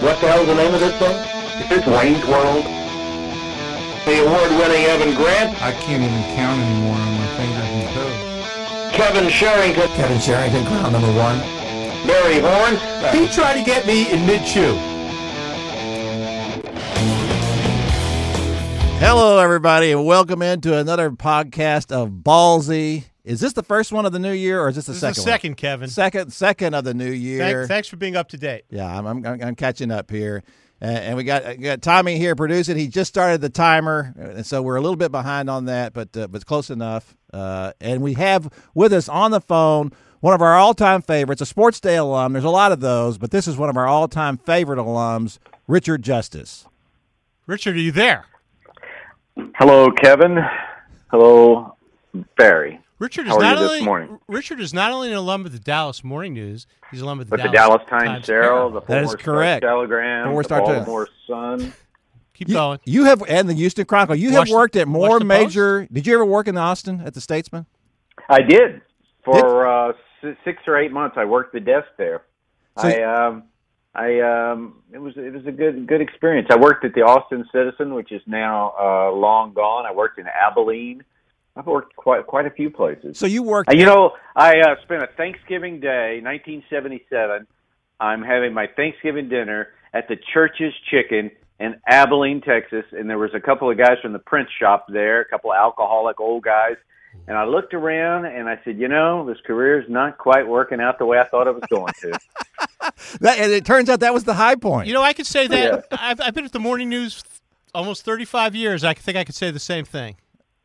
What the hell's the name of this thing? It's Wayne's World. The award-winning Evan Grant, I can't even count anymore on my fingers and toes. Kevin Sherrington, Kevin Sherrington, crown number one. Barry Horn, He tried to get me in mid-chew. Hello, everybody, and welcome into another podcast of Ballsy. Is this the first one of the new year, or is this the This second? is the second, Kevin. Second, second of the new year. Thank, thanks for being up to date. Yeah, I'm, I'm, I'm catching up here, uh, and we got, got Tommy here producing. He just started the timer, and so we're a little bit behind on that, but uh, but close enough. Uh, and we have with us on the phone one of our all-time favorites, a Sports Day alum. There's a lot of those, but this is one of our all-time favorite alums, Richard Justice. Richard, are you there? Hello, Kevin. Hello, Barry. Richard is How are not you this only morning? Richard is not only an alum of the Dallas Morning News, he's an alum of the With the Dallas, Dallas Times Herald, the That is correct. Star Telegram, Former the Star Telegram. Baltimore Sun. Keep You, going. you have and the Houston Chronicle. You have Watch the- worked at more the major. Did you ever work in Austin at the Statesman? I did for uh, six or eight months. I worked the desk there. So- I um, I um, it was it was a good good experience. I worked at the Austin Citizen, which is now uh, long gone. I worked in Abilene. I've worked quite quite a few places. So you worked. Uh, you know, I uh, spent a Thanksgiving Day, 1977. I'm having my Thanksgiving dinner at the Church's Chicken in Abilene, Texas, and there was a couple of guys from the Prince shop there, a couple of alcoholic old guys. And I looked around and I said, you know, this career is not quite working out the way I thought it was going to. that, and it turns out that was the high point. You know, I could say that. I've, I've been at the Morning News almost 35 years. I think I could say the same thing.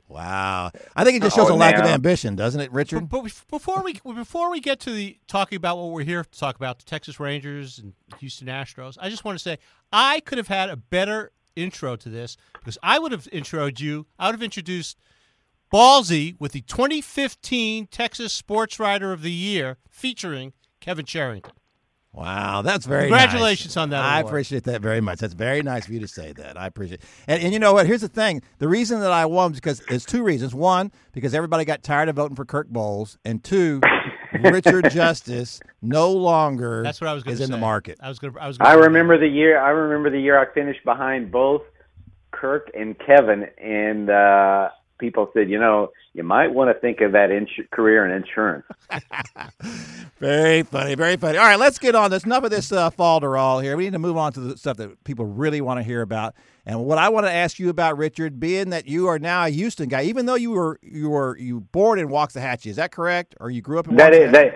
Wow. I think it just shows Oh, a lack of ambition, doesn't it, Richard? But bef- before we before we get to the talking about what we're here to talk about, the Texas Rangers and Houston Astros, I just want to say I could have had a better intro to this because I would have introed you. I would have introduced Ballsy with the 2015 Texas Sports Writer of the Year featuring Kevin Sherrington. Wow, that's very Congratulations nice. on that I award. appreciate that very much. That's very nice of you to say that. I appreciate it. And, and you know what? Here's the thing. The reason that I won is because there's two reasons. One, because everybody got tired of voting for Kirk Bohls, and two, Richard Justice no longer That's what I was going is to in the market. I was going to. I was. I Gonna remember the year. I remember the year I finished behind both Kirk and Kevin, and uh, people said, you know, you might want to think of that ins- career in insurance. Very funny, very funny. All right, let's get on this. Enough of this uh, falderall here. We need to move on to the stuff that people really want to hear about. And what I want to ask you about, Richard, being that you are now a Houston guy, even though you were you were you born in Waxahachie, is that correct? Or you grew up in That is that.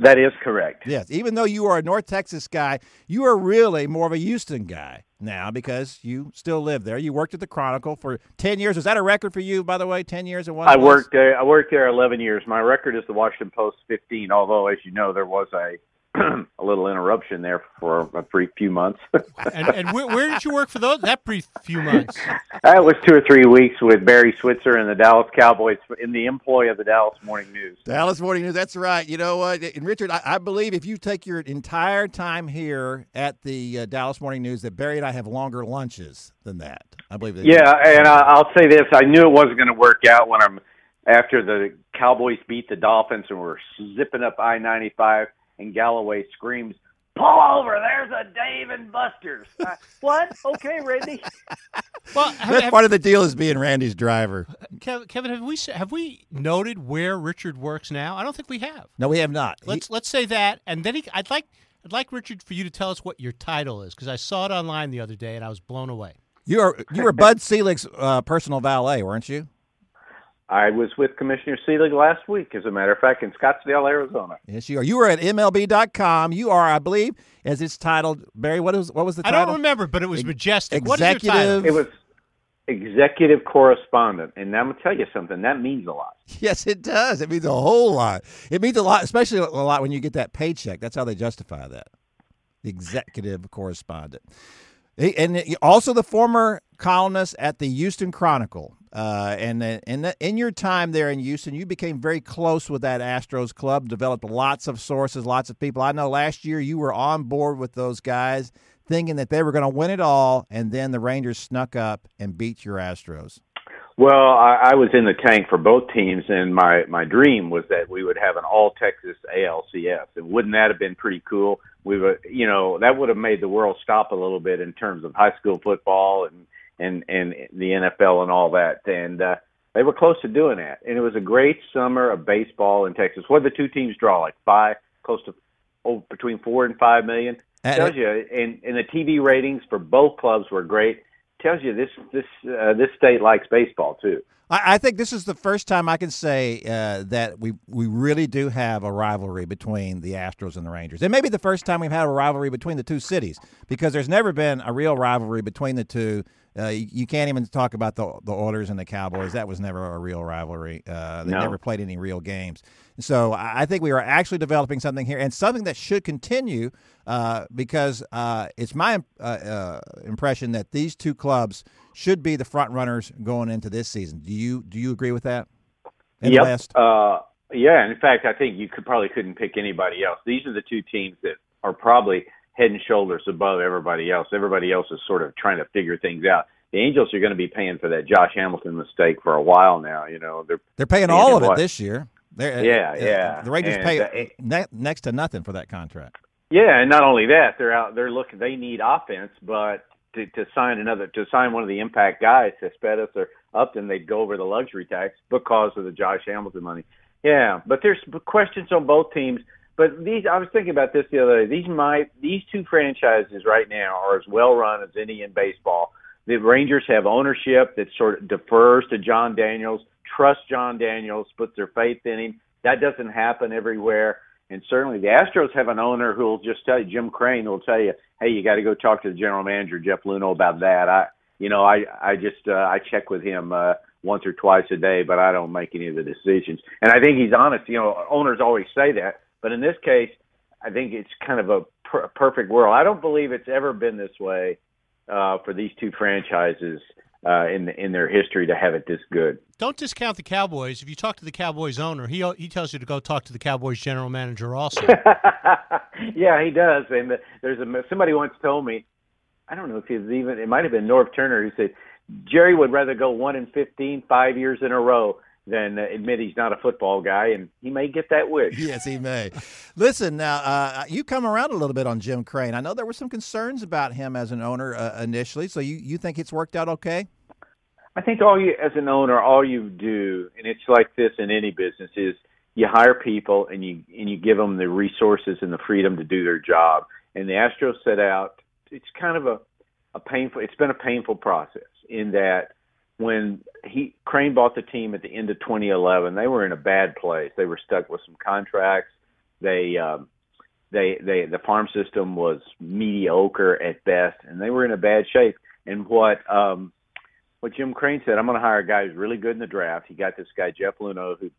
That is correct. Yes, even though you are a North Texas guy, you are really more of a Houston guy now because you still live there. You worked at the Chronicle for ten years. Is that a record for you, by the way? Ten years in one. I place? worked there. I worked there 11 years. My record is the Washington Post 15. Although, as you know, there was a a little interruption there for a brief few months. And, and where, where did you work for those that brief few months? that was two or three weeks with Barry Switzer and the Dallas Cowboys in the employ of the Dallas Morning News. Dallas Morning News. That's right. You know what, and Richard, I, I believe if you take your entire time here at the uh, Dallas Morning News, that Barry and I have longer lunches than that. I believe that. Yeah, and I, I'll say this: I knew it wasn't going to work out when I'm after the Cowboys beat the Dolphins and we're zipping up I-95, and Galloway screams, "Pull over! There's a Dave and Buster's." Uh, what? Okay, Randy. Well, have, That's have- part of the deal is being Randy's driver. Kevin, have we have we noted where Richard works now? I don't think we have. No, we have not. Let's let's say that, and then he, I'd like I'd like Richard for you to tell us what your title is because I saw it online the other day and I was blown away. you are you were Bud Selig's uh, personal valet, weren't you? I was with Commissioner Selig last week, as a matter of fact, in Scottsdale, Arizona. Yes, you are. You were at MLB.com. You are, I believe, as it's titled, Barry. What was what was the title? I don't remember, but it was Ex- majestic. What is your title? executive- It was executive correspondent, and I'm gonna tell you something. That means a lot. Yes, it does. It means a whole lot. It means a lot, especially a lot when you get that paycheck. That's how they justify that. The executive correspondent. And also the former columnist at the Houston Chronicle. Uh, and uh, in, the, in your time there in Houston, you became very close with that Astros club, developed lots of sources, lots of people. I know last year you were on board with those guys, thinking that they were going to win it all, and then the Rangers snuck up and beat your Astros. Well, I, I was in the tank for both teams, and my my dream was that we would have an all Texas ALCS, and wouldn't that have been pretty cool? We would, you know, that would have made the world stop a little bit in terms of high school football and and and the NFL and all that, and uh, they were close to doing that. And it was a great summer of baseball in Texas. What did the two teams draw? Like five, close to oh, between four and five million. And- Tells you, and and the TV ratings for both clubs were great. Tells you this this uh, this state likes baseball too. I, I think this is the first time I can say uh, that we we really do have a rivalry between the Astros and the Rangers. It may be the first time we've had a rivalry between the two cities because there's never been a real rivalry between the two. Uh, you, you can't even talk about the the Oilers and the Cowboys. That was never a real rivalry. Uh, they No. never played any real games. So I I think we are actually developing something here, and something that should continue uh, because uh, it's my uh, uh, impression that these two clubs should be the front runners going into this season. Do you do you agree with that? In yep. West? Uh, yeah. In fact, I think you could probably couldn't pick anybody else. These are the two teams that are probably head and shoulders above everybody else. Everybody else is sort of trying to figure things out. The Angels are going to be paying for that Josh Hamilton mistake for a while now. You know, they're They're paying all of it what- this year. They're, Yeah, uh, yeah. The Rangers And, pay uh, ne- next to nothing for that contract. Yeah, and not only that, they're out. They're looking. They need offense, but to, to sign another, to sign one of the impact guys, to Cespedes or Upton, they'd go over the luxury tax because of the Josh Hamilton money. Yeah, but there's questions on both teams. But these, I was thinking about this the other day. These might, these two franchises right now are as well run as any in baseball. The Rangers have ownership that sort of defers to Jon Daniels, trusts Jon Daniels, puts their faith in him. That doesn't happen everywhere. And certainly the Astros have an owner who will just tell you, Jim Crane will tell you, hey, you got to go talk to the general manager, Jeff Luhnow, about that. I, you know, I, I just, uh, I check with him, uh, once or twice a day, but I don't make any of the decisions. And I think he's honest. You know, owners always say that, but in this case, I think it's kind of a per- perfect world. I don't believe it's ever been this way uh, for these two franchises uh, in in their history to have it this good. Don't discount the Cowboys. If you talk to the Cowboys owner, he he tells you to go talk to the Cowboys general manager also. yeah, he does. And there's a somebody once told me, I don't know if he's even it might have been Norv Turner who said Jerry would rather go one in 15 five years in a row than admit he's not a football guy, and he may get that wish. Yes, he may. Listen, now uh, you come around a little bit on Jim Crane. I know there were some concerns about him as an owner uh, initially. So you, you think it's worked out okay? I think all you, as an owner, all you do, and it's like this in any business, is you hire people and you and you give them the resources and the freedom to do their job. And the Astros set out. It's kind of a a painful. It's been a painful process in that when he Crane bought the team at the end of 2011, they were in a bad place. They were stuck with some contracts. They um, they they the farm system was mediocre at best, and they were in a bad shape. And what um, what Jim Crane said, I'm going to hire a guy who's really good in the draft. He got this guy Jeff Luhnow who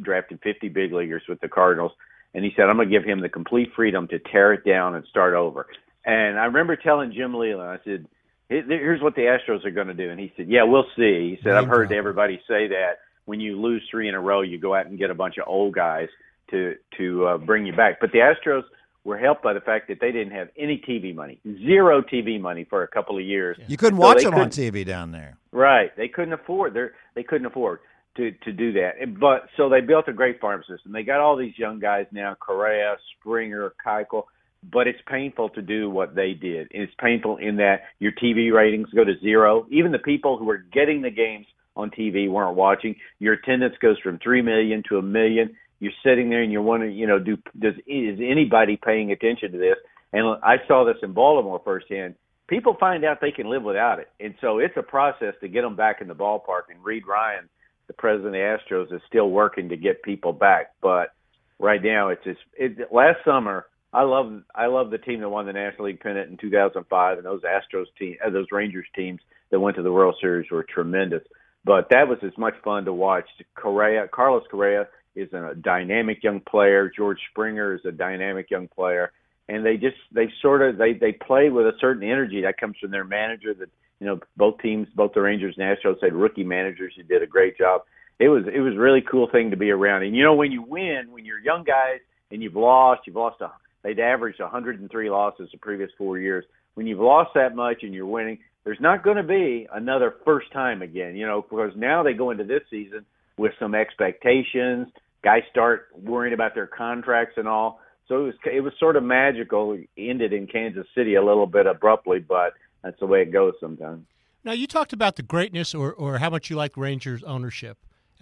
drafted 50 big leaguers with the Cardinals, and he said I'm going to give him the complete freedom to tear it down and start over. And I remember telling Jim Leyland, I said, "Here- "Here's what the Astros are going to do." And he said, "Yeah, we'll see." He said, "I've heard everybody say that when you lose three in a row, you go out and get a bunch of old guys to to uh, bring you back." But the Astros were helped by the fact that they didn't have any TV money, zero TV money for a couple of years. You couldn't So watch them on TV down there. Right. They couldn't afford. They they couldn't afford to to do that. But so they built a great farm system. They got all these young guys now: Correa, Springer, Keuchel. But it's painful to do what they did. It's painful in that your TV ratings go to zero. Even the people who are getting the games on TV weren't watching. Your attendance goes from three million to a million. You're sitting there and you're wondering, you know, do does is anybody paying attention to this? And I saw this in Baltimore firsthand people find out they can live without it. And so it's a process to get them back in the ballpark. And Reid Ryan, the president of the Astros, is still working to get people back. But right now, it's just it, last summer. I love I love the team that won the National League pennant in 2005, and those Astros team, uh, those Rangers teams that went to the World Series were tremendous. But that was as much fun to watch. Correa, Carlos Correa is a dynamic young player. George Springer is a dynamic young player and they just they sort of they they play with a certain energy that comes from their manager that you know both teams both the Rangers and Astros had rookie managers who did a great job. It was it was a really cool thing to be around. And you know when you win, when you're young guys and you've lost, you've lost a They'd averaged 103 losses the previous four years. When you've lost that much and you're winning, there's not going to be another first time again, you know, because now they go into this season with some expectations. Guys start worrying about their contracts and all. So it was it was sort of magical. It ended in Kansas City a little bit abruptly, but that's the way it goes sometimes. Now you talked about the greatness or, or how much you like Rangers ownership,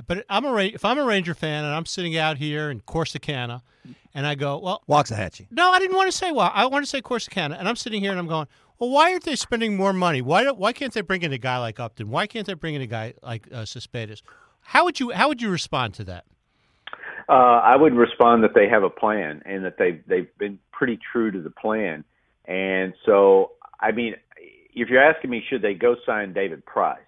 but I'm a if I'm a Ranger fan and I'm sitting out here in Corsicana, and I go, well, Waxahachie. no, I didn't want to say well, I want to say Corsicana, and I'm sitting here and I'm going, well, why aren't they spending more money? Why don't, why can't they bring in a guy like Upton? Why can't they bring in a guy like uh, Cespedes? How would you how would you respond to that? Uh, I would respond that they have a plan and that they they've been pretty true to the plan. And so, I mean, if you're asking me, should they go sign David Price?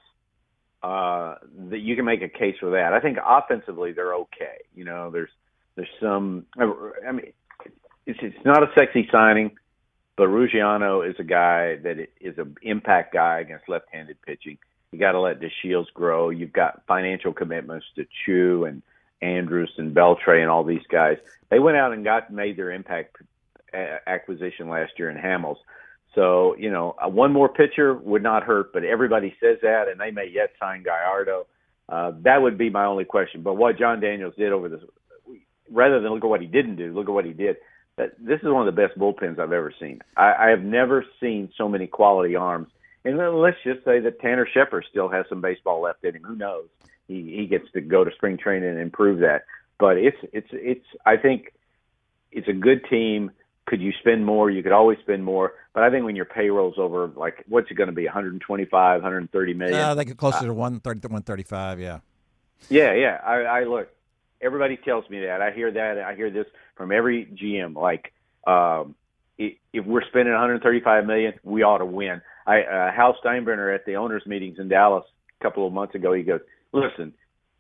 Uh, that you can make a case for that. I think offensively they're okay. You know, there's there's some. I mean, it's it's not a sexy signing, but Ruggiano is a guy that is an impact guy against left-handed pitching. You got to let DeShields grow. You've got financial commitments to Choo and Andrus and Beltre and all these guys. They went out and got made their impact acquisition last year in Hamels. So you know, uh, one more pitcher would not hurt, but everybody says that, and they may yet sign Gallardo. Uh, that would be my only question. But what Jon Daniels did over this, rather than look at what he didn't do, look at what he did. That this is one of the best bullpens I've ever seen. I, I have never seen so many quality arms. And then let's just say that Tanner Scheper still has some baseball left in him. Who knows? He he gets to go to spring training and improve that. But it's it's it's I think it's a good team. Could you spend more? You could always spend more. But I think when your payroll's over, like what's it going to be, 125, 130 million? Uh, they get closer to 130, 135, yeah. Yeah, yeah. I, I look. Everybody tells me that. I hear that. I hear this from every GM. Like, um, if we're spending 135 million, we ought to win. I uh, Hal Steinbrenner at the owners' meetings in Dallas a couple of months ago. He goes, "Listen,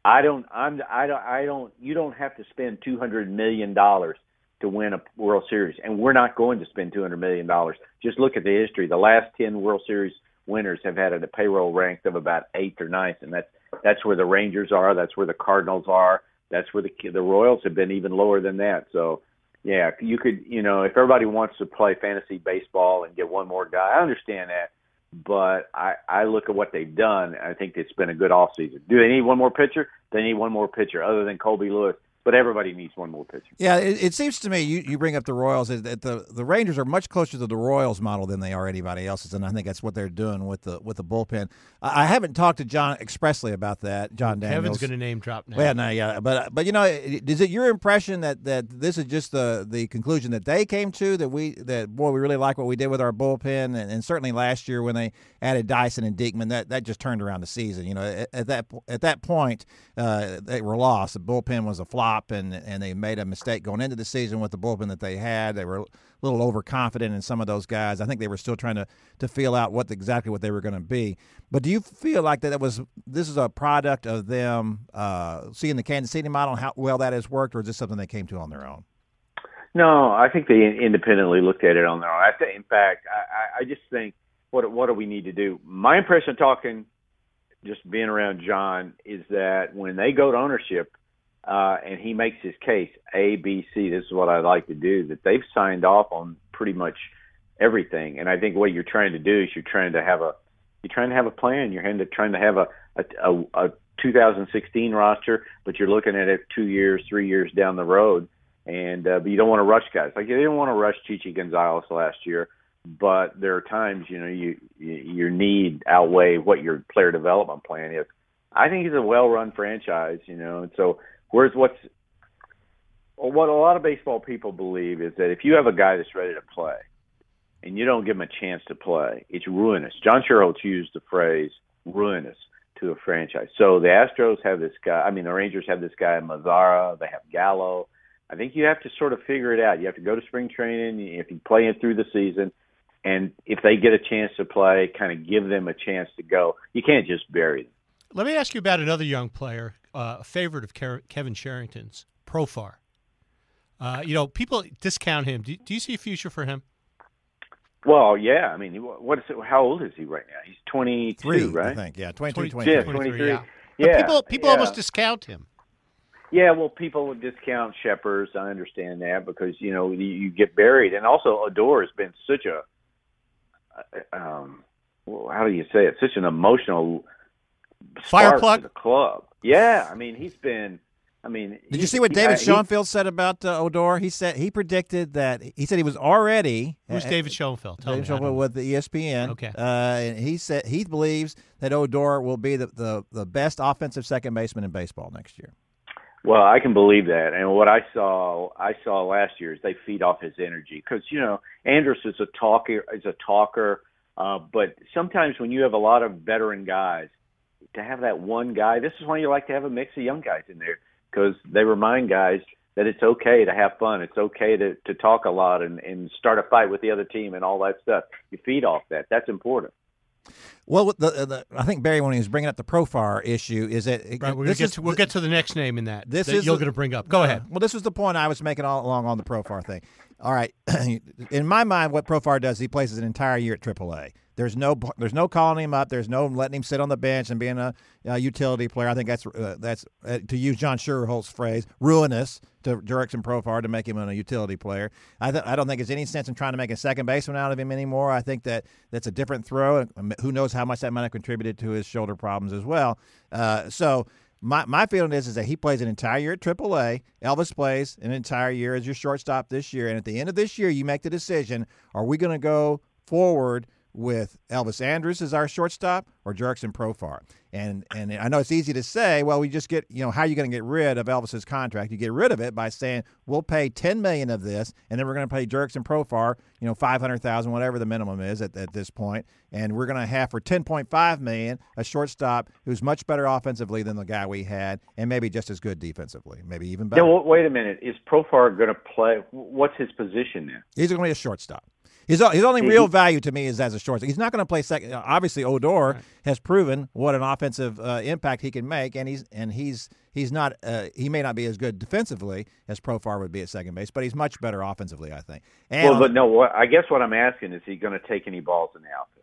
I don't. I'm. I don't. I don't. You don't have to spend 200 million dollars to win a World Series, and we're not going to spend 200 million dollars. Just look at the history. The last 10 World Series winners have had a payroll ranked of about eighth or ninth, and that's that's where the Rangers are. That's where the Cardinals are. That's where the the Royals have been even lower than that. So, yeah, you could, you know, if everybody wants to play fantasy baseball and get one more guy, I understand that. But I, I look at what they've done. I think it's been a good off season. Do they need one more pitcher? They need one more pitcher other than Colby Lewis but everybody needs one more pitcher. Yeah, it, it, seems to me you, you bring up the Royals that the the Rangers are much closer to the Royals model than they are anybody else's, and I think that's what they're doing with the with the bullpen. I, I haven't talked to John expressly about that. Jon Daniels. Kevin's going to name drop now. Well, no, yeah, but but you know, is it your impression that, that this is just the the conclusion that they came to that we that boy we really like what we did with our bullpen, and, and certainly last year when they added Dyson and Diekman, that that just turned around the season. You know, at, at that at that point uh, they were lost. The bullpen was a flop and and they made a mistake going into the season with the bullpen that they had. They were a little overconfident in some of those guys. I think they were still trying to to feel out what exactly what they were going to be. But do you feel like that it was this is a product of them uh, seeing the Kansas City model and how well that has worked, or is this something they came to on their own? No, I think they independently looked at it on their own. I think, in fact, I, I just think what what do we need to do? My impression talking just being around John is that when they go to ownership, uh, and he makes his case A, B, C. This is what I'd like to do. That they've signed off on pretty much everything, and I think what you're trying to do is you're trying to have a you're trying to have a plan. You're trying to have a a, a, a 2016 roster, but you're looking at it two years, three years down the road, and uh, but you don't want to rush guys. Like you didn't want to rush Chichi Gonzalez last year, but there are times you know you, you your need outweigh what your player development plan is. I think he's a well-run franchise, you know, and so Whereas what's what a lot of baseball people believe is that if you have a guy that's ready to play and you don't give him a chance to play, it's ruinous. John Schuerholz used the phrase ruinous to a franchise. So the Astros have this guy. I mean, the Rangers have this guy Mazara. They have Gallo. I think you have to sort of figure it out. You have to go to spring training. If you play it through the season, and if they get a chance to play, kind of give them a chance to go. You can't just bury them. Let me ask you about another young player, uh, a favorite of Kevin Sherrington's, Profar. Uh, you know, people discount him. Do, do, you see a future for him? Well, yeah. I mean, what is it, how old is he right now? He's 22, Three, right? I think. Yeah, 22, 23. Yeah, 23. Yeah. yeah. people people yeah. almost discount him. Yeah, well, people would discount Shepherds. I understand that because you know you, you get buried, and also Odor has been such a, uh, um, well, how do you say it? Such an emotional Fire spark plug? to the club. Yeah, I mean he's been. I mean, Did you see what he- David he- Schoenfield said about uh, Odor? He said he predicted that he said he was already Who's uh, David Schoenfield? Tell David me. I Schoenfield don't- with the ESPN. Okay. uh, and he said he believes that Odor will be the, the, the best offensive second baseman in baseball next year. Well, I can believe that. And what I saw, I saw last year is they feed off his energy because you know Andrus is a talker, is a talker. Uh, but sometimes when you have a lot of veteran guys, to have that one guy, this is why you like to have a mix of young guys in there because they remind guys that it's okay to have fun. It's okay to to talk a lot and and start a fight with the other team and all that stuff. You feed off that. That's important. Well, with the, the I think Barry when he was bringing up the Profar issue is that Right, we're gonna this get is to, we'll get to the next name in that. This that is you're going to bring up. Go uh, ahead. Well, this was the point I was making all along on the Profar thing. All right, in my mind, what Profar does, he plays an entire year at AAA. There's no, there's no calling him up. There's no letting him sit on the bench and being a, a utility player. I think that's uh, that's uh, to use John Schuerholz's phrase, ruinous to Jurickson Profar to make him a utility player. I th- I don't think there's any sense in trying to make a second baseman out of him anymore. I think that that's a different throw. Um, Who knows how much that might have contributed to his shoulder problems as well. Uh, so my my feeling is is that he plays an entire year at AAA. Elvis plays an entire year as your shortstop this year, and at the end of this year, you make the decision: Are we going to go forward with Elvis Andrus as our shortstop or Jurickson Profar? And and I know it's easy to say, well, we just get you know how are you going to get rid of Elvis's contract? You get rid of it by saying we'll pay ten million of this, and then we're going to pay Jurickson Profar, you know, five hundred thousand, whatever the minimum is at, at this point, and we're going to have for ten point five million a shortstop who's much better offensively than the guy we had, and maybe just as good defensively, maybe even better. Yeah, well, wait a minute. Is Profar going to play? What's his position there? He's going to be a shortstop. His, his only real value to me is as a shortstop. He's not going to play second. Obviously, Odor has proven what an offensive uh, impact he can make, and he's and he's he's not uh, he may not be as good defensively as Profar would be at second base, but he's much better offensively, I think. And Well, but no. What I guess what I'm asking is, he going to take any balls in the outfield?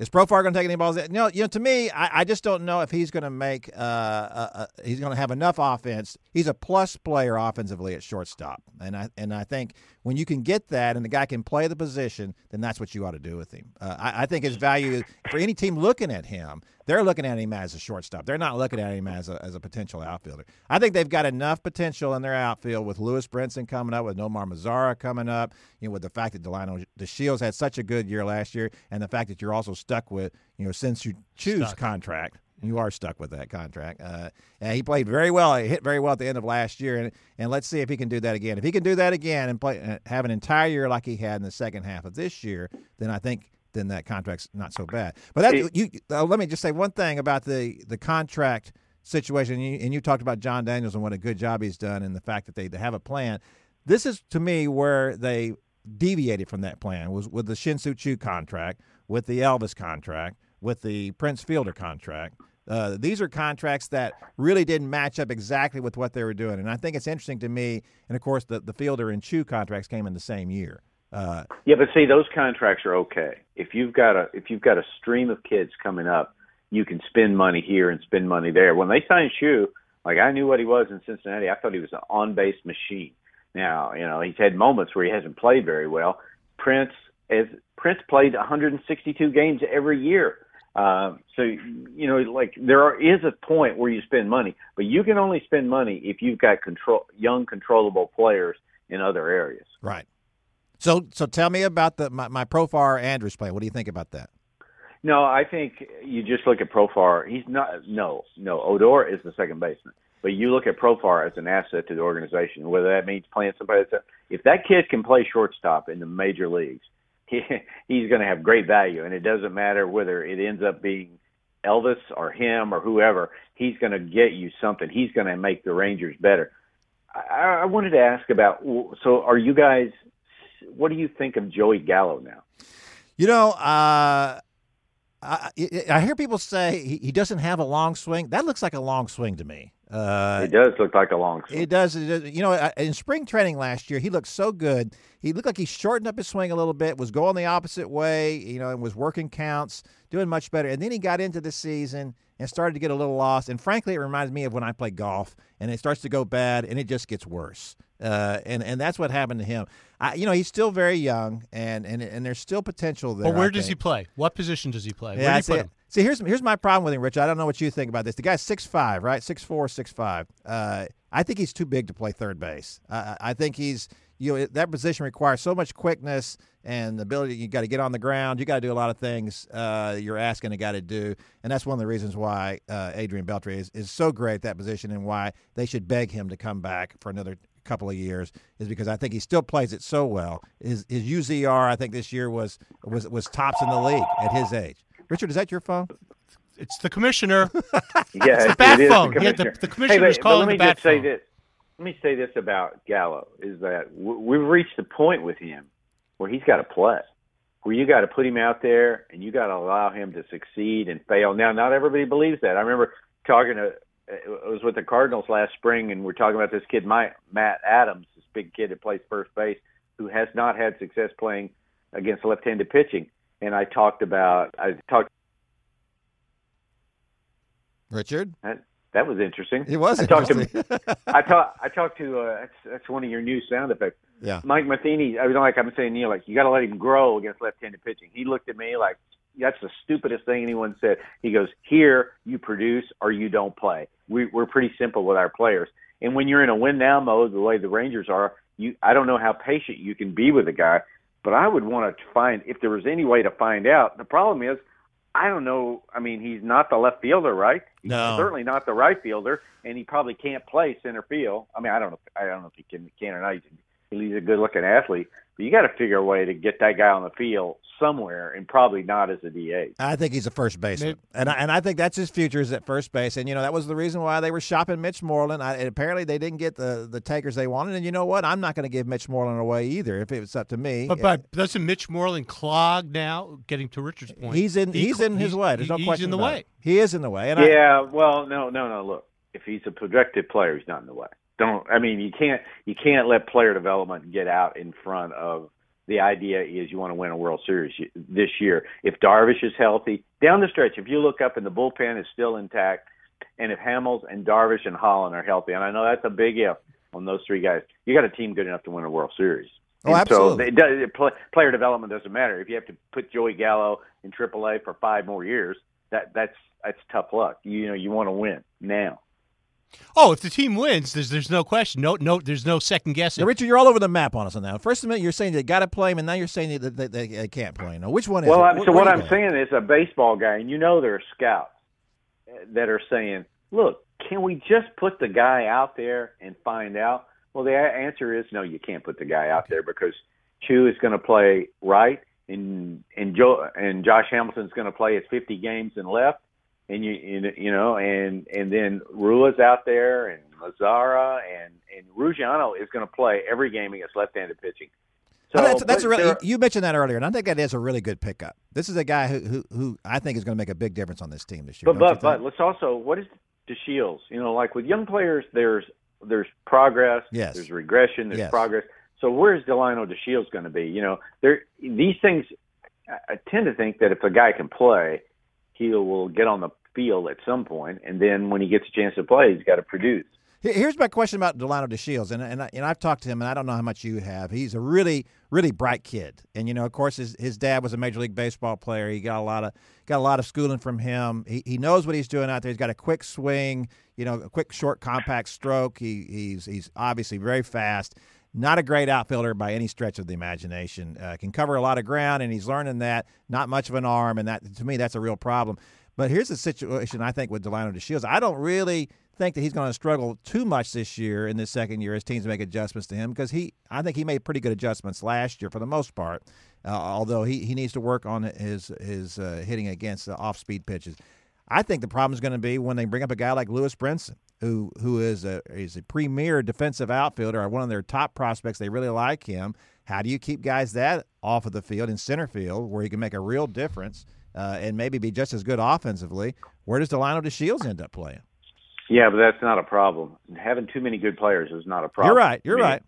Is Profar going to take any balls? No, you know, to me, I, I just don't know if he's going to make. Uh, uh, uh, he's going to have enough offense. He's a plus player offensively at shortstop, and I and I think when you can get that, and the guy can play the position, then that's what you ought to do with him. Uh, I, I think his value for any team looking at him, they're looking at him as a shortstop. They're not looking at him as a as a potential outfielder. I think they've got enough potential in their outfield with Lewis Brinson coming up, with Nomar Mazara coming up, you know, with the fact that Delano DeShields had such a good year last year, and the fact that you're also stuck with, you know, since you choose Stuck. contract. You are stuck with that contract. Uh, and he played very well. He hit very well at the end of last year, and and let's see if he can do that again. If he can do that again and play uh, have an entire year like he had in the second half of this year, then I think then that contract's not so bad. But that It- you uh, let me just say one thing about the the contract situation. And you, and you talked about Jon Daniels and what a good job he's done, and the fact that they, they have a plan. This is to me where they deviated from that plan was with the Shin-Soo Choo contract, with the Elvis contract, with the Prince Fielder contract. Uh, these are contracts that really didn't match up exactly with what they were doing, and I think it's interesting to me. And of course, the the Fielder and Choo contracts came in the same year. Uh, Yeah, but see, those contracts are okay. If you've got a if you've got a stream of kids coming up, you can spend money here and spend money there. When they signed Choo, like I knew what he was in Cincinnati. I thought he was an on base machine. Now, you know, he's had moments where he hasn't played very well. Prince as Prince played 162 games every year. Uh, so you know, like there are, is a point where you spend money, but you can only spend money if you've got control young controllable players in other areas. right. So so tell me about the my, my Profar Andrus play. What do you think about that? No, I think you just look at Profar. He's not. No, no. Odor is the second baseman, but you look at Profar as an asset to the organization. Whether that means playing somebody that's if that kid can play shortstop in the major leagues, he, he's going to have great value. And it doesn't matter whether it ends up being Elvis or him or whoever. He's going to get you something. He's going to make the Rangers better. I, I wanted to ask about. So, are you guys? What do you think of Joey Gallo now? You know, uh, I, I hear people say he, he doesn't have a long swing. That looks like a long swing to me. Uh, It does look like a long swing. It does. It does. You know, in spring training last year, he looked so good. He looked like he shortened up his swing a little bit, was going the opposite way, you know, and was working counts, doing much better. And then he got into the season and started to get a little lost. And frankly, it reminds me of when I play golf, and it starts to go bad, and it just gets worse. Uh, and and that's what happened to him. I, you know, he's still very young, and and and there's still potential there. But where I does he play? What position does he play? Yeah, where I do you see. put him? See, here's here's my problem with him, Rich. I don't know what you think about this. The guy's six five, right? Six four, six five. Uh, I think he's too big to play third base. I, I think he's you know that position requires so much quickness and the ability. You got to get on the ground. You got to do a lot of things uh, you're asking a guy to do, and that's one of the reasons why uh, Adrian Beltre is, is so great at that position, and why they should beg him to come back for another couple of years is because I think he still plays it so well. His his UZR I think this year was was was tops in the league at his age. Richard, is that your phone? It's the commissioner. Yeah, the it- bat it is phone. The Yeah, the- commissioner. the commissioner hey, is but, calling but let the me bat just say phone. this. Let me say this about Gallo is that we've reached the point with him where he's got to play, where you got to put him out there and you got to allow him to succeed and fail. Now, not everybody believes that. I remember talking to it was with the Cardinals last spring, and we're talking about this kid, Mike, Matt Adams, this big kid that plays first base, who has not had success playing against left-handed pitching. And I talked about I talked Richard, that, that was interesting. it was I talked to. I talk I talked to uh, that's that's one of your new sound effects. yeah, Mike Matheny, I was like I'm saying, you know, like you got to let him grow against left-handed pitching. He looked at me like that's the stupidest thing anyone said. He goes, "Here, you produce or you don't play. We, we're pretty simple with our players. And when you're in a win now mode, the way the Rangers are, you I don't know how patient you can be with a guy, but I would want to find if there was any way to find out. The problem is, I don't know. I mean, he's not the left fielder, right? He's No. certainly not the right fielder, and he probably can't play center field. I mean, I don't know. I don't know if he can can or not. He's, a good-looking athlete, but you got to figure a way to get that guy on the field somewhere, and probably not as a DH. I think he's a first baseman, and I, and I think that's his future is at first base. And you know that was the reason why they were shopping Mitch Moreland. I, and apparently they didn't get the the takers they wanted. And you know what? I'm not going to give Mitch Moreland away either if it was up to me. But, but doesn't Mitch Moreland clog now? Getting to Richard's point, he's in He he's cl- in his way. There's no he's question in the about way. it. He is in the way. And I, Yeah, well, no, no, no. Look, if he's a projected player, he's not in the way. Don't. I mean, you can't you can't let player development get out in front of the idea is you want to win a World Series this year. If Darvish is healthy, down the stretch, if you look up and the bullpen is still intact, and if Hamels and Darvish and Holland are healthy, and I know that's a big if on those three guys, you got a team good enough to win a World Series. Oh, And absolutely. So it does, it, pl- player development doesn't matter. If you have to put Joey Gallo in AAA for five more years, that that's that's tough luck. You know, you want to win now. Oh, if the team wins, there's there's no question. No, no, there's no second guessing. Now, Richard, you're all over the map on us on that. First minute you're saying they got to play him, and now you're saying that they, they, they can't play him. Now, which one is Well, it? I'm, so where what I'm saying is a baseball guy, and you know there are scouts uh, that are saying, "Look, can we just put the guy out there and find out?" Well, the answer is no. You can't put the guy out there because Choo is going to play right, and and Joe and Josh Hamilton's going to play his 50 games and left, and you you you know, and and then Rua's out there, and Lazara, and and Ruggiano is going to play every game against left-handed pitching. Oh, that's, that's a really, there- you mentioned that earlier, and I think that is a really good pickup. This is a guy who who, who I think is going to make a big difference on this team this year. But but but let's also what is the Shields? You know, like with young players, there's there's progress, Yes. there's regression, there's Yes. progress. So where's Delano DeShields going to be? You know, there these things. I tend to think that if a guy can play, he will get on the field at some point, and then when he gets a chance to play, he's got to produce. Here's my question about Delano DeShields, and and, I, and I've talked to him, and I don't know how much you have. He's a really really bright kid, and you know, of course, his his dad was a major league baseball player. He got a lot of got a lot of schooling from him. He he knows what he's doing out there. He's got a quick swing, you know, a quick short compact stroke. He he's he's obviously very fast. Not a great outfielder by any stretch of the imagination. Uh, can cover a lot of ground, and he's learning that. Not much of an arm, and that to me that's a real problem. But here's the situation I think with Delano DeShields. I don't really think that he's going to struggle too much this year in this second year as teams make adjustments to him because he I think he made pretty good adjustments last year for the most part. Uh, although he, he needs to work on his his uh, hitting against the off speed pitches. I think the problem is going to be when they bring up a guy like Lewis Brinson, who who is a is a premier defensive outfielder, or one of their top prospects. They really like him. How do you keep guys that off of the field in center field where he can make a real difference uh, and maybe be just as good offensively? Where does Delano DeShields end up playing? Yeah, but that's not a problem. Having too many good players is not a problem. You're right. You're I mean, right.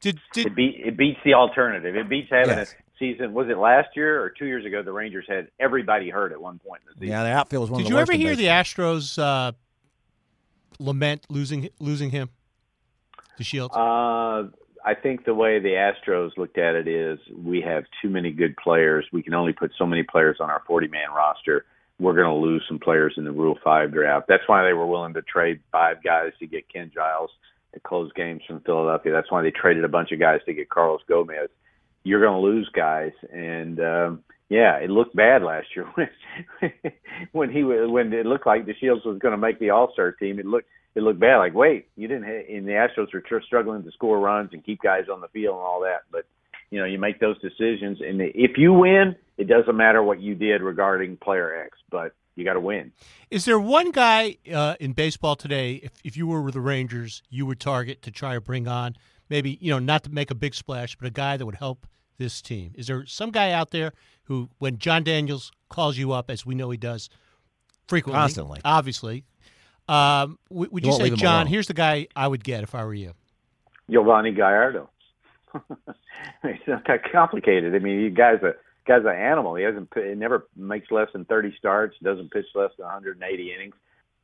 Did did It, beat, it beats the alternative. It beats having Yes. a season. Was it last year or two years ago? The Rangers had everybody hurt at one point in the season. Yeah, the outfield was one did of you the ever worst in hear the. Astros uh, lament losing losing him? DeShields. Uh, I think the way the Astros looked at it is we have too many good players. We can only put so many players on our 40 man roster. We're going to lose some players in the Rule 5 draft. That's why they were willing to trade five guys to get Ken Giles to close games from Philadelphia. That's why they traded a bunch of guys to get Carlos Gomez. You're going to lose guys. And, um, yeah, it looked bad last year when when he when it looked like DeShields was going to make the All Star team. It looked it looked bad. Like, wait, you didn't. Ha- and the Astros were tr- struggling to score runs and keep guys on the field and all that. But you know, you make those decisions, and if you win, it doesn't matter what you did regarding player X, but you got to win. Is there one guy uh, in baseball today, if, if you were with the Rangers, you would target to try to bring on maybe, you know, not to make a big splash, but a guy that would help this team? Is there some guy out there who, when Jon Daniels calls you up, as we know he does frequently, Constantly. obviously, um, w- would You you say, John, alone." here's the guy I would get if I were you? Yovani Gallardo. it's not that complicated. I mean, the guy's a guy's an animal. He hasn't he never makes less than 30 starts, doesn't pitch less than 180 innings.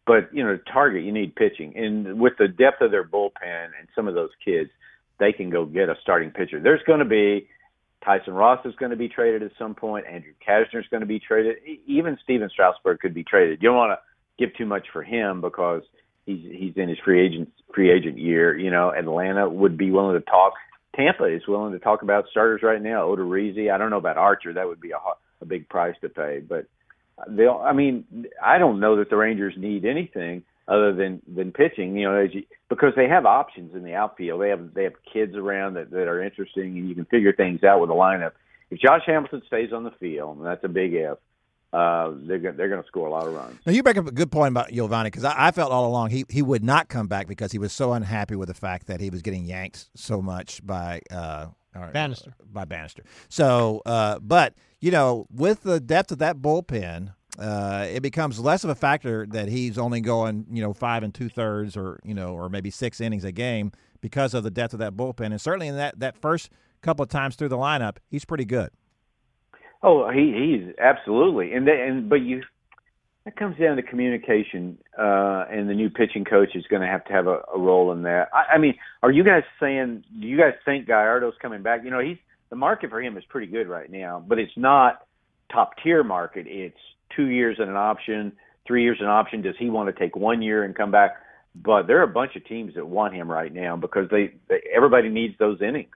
But you know, to target you need pitching, and with the depth of their bullpen and some of those kids, they can go get a starting pitcher. There's going to be Tyson Ross is going to be traded at some point. Andrew Cashner is going to be traded. Even Stephen Strasburg could be traded. You don't want to give too much for him because he's he's in his free agent free agent year. You know, Atlanta would be willing to talk. Tampa is willing to talk about starters right now. Odorizzi. I don't know about Archer. That would be a a big price to pay. But they'll. I mean, I don't know that the Rangers need anything other than than pitching. You know, as you, because they have options in the outfield. They have they have kids around that that are interesting, and you can figure things out with the lineup. If Josh Hamilton stays on the field, and that's a big if, uh, they're go- they're going to score a lot of runs. Now you make up a good point about Yovani because I, I felt all along he, he would not come back because he was so unhappy with the fact that he was getting yanked so much by uh, or- Banister. by Banister. So, uh, but you know, with the depth of that bullpen, uh, it becomes less of a factor that he's only going you know five and two thirds or you know or maybe six innings a game because of the depth of that bullpen, and certainly in that that first couple of times through the lineup, he's pretty good. Oh, he he's absolutely, and they, and but you that comes down to communication, uh, and the new pitching coach is going to have to have a, a role in that. I, I mean, are you guys saying? Do you guys think Gallardo's coming back? You know, he's the market for him is pretty good right now, but it's not top tier market. It's two years and an option, three years an option. Does he want to take one year and come back? But there are a bunch of teams that want him right now because they, they everybody needs those innings.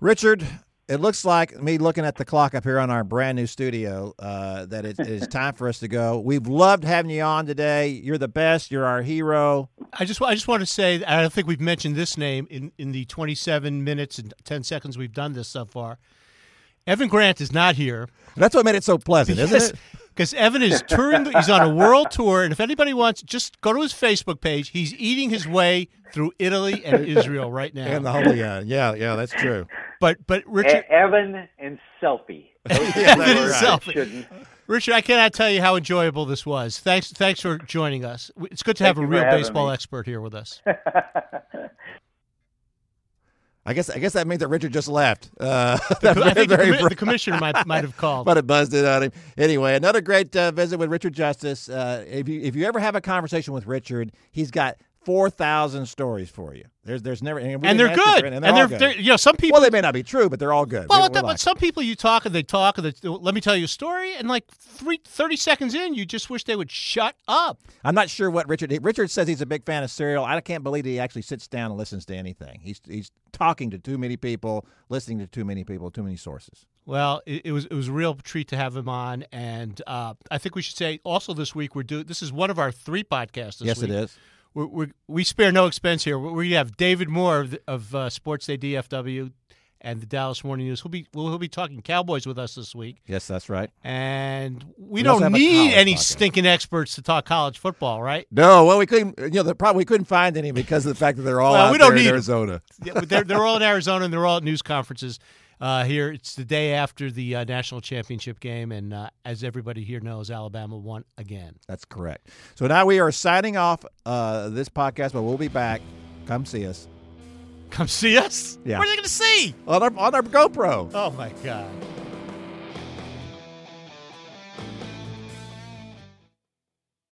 Richard, it looks like me looking at the clock up here on our brand new studio uh, that it is time for us to go. We've loved having you on today. You're the best. You're our hero. I just I just want to say I don't think we've mentioned this name in, in the 27 minutes and 10 seconds we've done this so far. Evan Grant is not here That's what made it so pleasant, isn't because it? because Evan is touring. He's on a world tour, and if anybody wants, just go to his Facebook page. He's eating his way through Italy and Israel right now. And the Holy God. Yeah, yeah, that's true. but but Richard, E- Evan and selfie. Yeah, Evan and right. selfie. Richard, I cannot tell you how enjoyable this was. Thanks, thanks for joining us. It's good to have a real baseball me. expert here with us. I guess I guess that means that Richard just left. Uh, I that's very, think the, commi- the commissioner might might have called. Might have buzzed it on him. Anyway, another great uh, visit with Richard Justice. Uh, if you if you ever have a conversation with Richard, he's got four thousand stories for you. There's there's never and, and they're good. for- And, they're, good. they're- you know some people well, they may not be true, but they're all good. Well, We- but, but some people you talk and they talk and they, let me tell you a story, and like three, 30 seconds in, you just wish they would shut up. I'm not sure what Richard. Richard says he's a big fan of Serial. I can't believe he actually sits down and listens to anything. He's he's talking to too many people, listening to too many people, too many sources. Well, it, it was it was a real treat to have him on, and uh, I think we should say also this week we're doing this is one of our three podcasts. This yes, week. it is. We're, we're, we spare no expense here. We have David Moore of, of uh, Sports Day DFW and the Dallas Morning News. He'll be well, he'll be talking Cowboys with us this week, Yes, that's right. and we, We don't need any podcast. stinking experts to talk college football, right? No, well, we couldn't. You know, the problem we couldn't find any because of the fact that they're all Well, out we don't there in. Arizona. Yeah, but they're they're all in Arizona and they're all at news conferences. Uh, here, it's the day after the uh, national championship game, and uh, as everybody here knows, Alabama won again. That's correct. So now we are signing off uh, this podcast, but we'll be back. Come see us Come see us. Yeah. What are they going to see? on our on our GoPro. Oh my God.